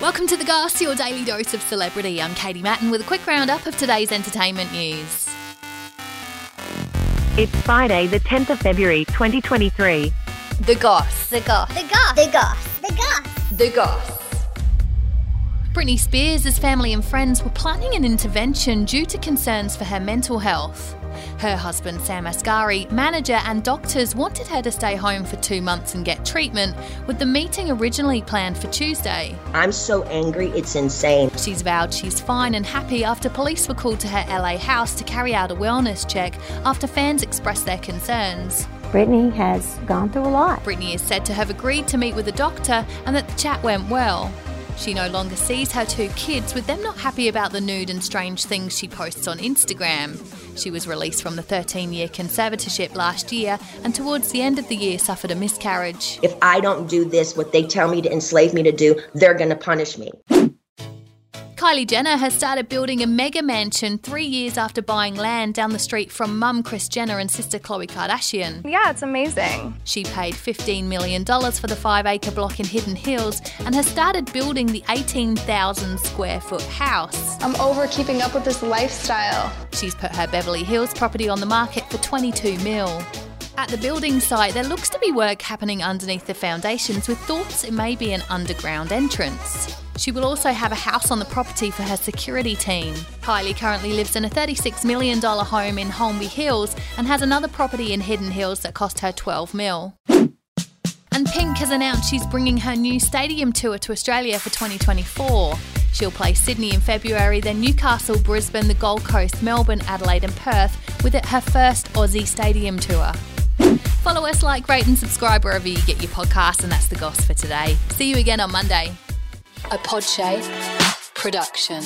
Welcome to The Goss, your daily dose of celebrity. I'm Katie Mattin with a quick roundup of today's entertainment news. It's Friday, the 10th of February, 2023. The Goss. The goss. The goss. The goss. The goss. The Goss. Britney Spears' family and friends were planning an intervention due to concerns for her mental health. Her husband, Sam Asghari, manager, and doctors wanted her to stay home for two months and get treatment, with the meeting originally planned for Tuesday. I'm so angry, it's insane. She's vowed she's fine and happy after police were called to her LA house to carry out a wellness check after fans expressed their concerns. Britney has gone through a lot. Britney is said to have agreed to meet with a doctor and that the chat went well. She no longer sees her two kids, with them not happy about the nude and strange things she posts on Instagram. She was released from the 13 year conservatorship last year and towards the end of the year suffered a miscarriage. If I don't do this, what they tell me to enslave me to do, they're gonna punish me. Kylie Jenner has started building a mega mansion three years after buying land down the street from mum Kris Jenner and sister Khloe Kardashian. Yeah, it's amazing. She paid $15 million for the five acre block in Hidden Hills and has started building the 18,000 square foot house. I'm over keeping up with this lifestyle. She's put her Beverly Hills property on the market for 22 mil. At the building site, there looks to be work happening underneath the foundations with thoughts it may be an underground entrance. She will also have a house on the property for her security team. Kylie currently lives in a $36 million home in Holmby Hills and has another property in Hidden Hills that cost her 12 mil. And Pink has announced she's bringing her new stadium tour to Australia for 2024. She'll play Sydney in February, then Newcastle, Brisbane, the Gold Coast, Melbourne, Adelaide, and Perth, with it her first Aussie stadium tour. Follow us, like, rate, and subscribe wherever you get your podcasts, and that's the goss for today. See you again on Monday. A Podshape production.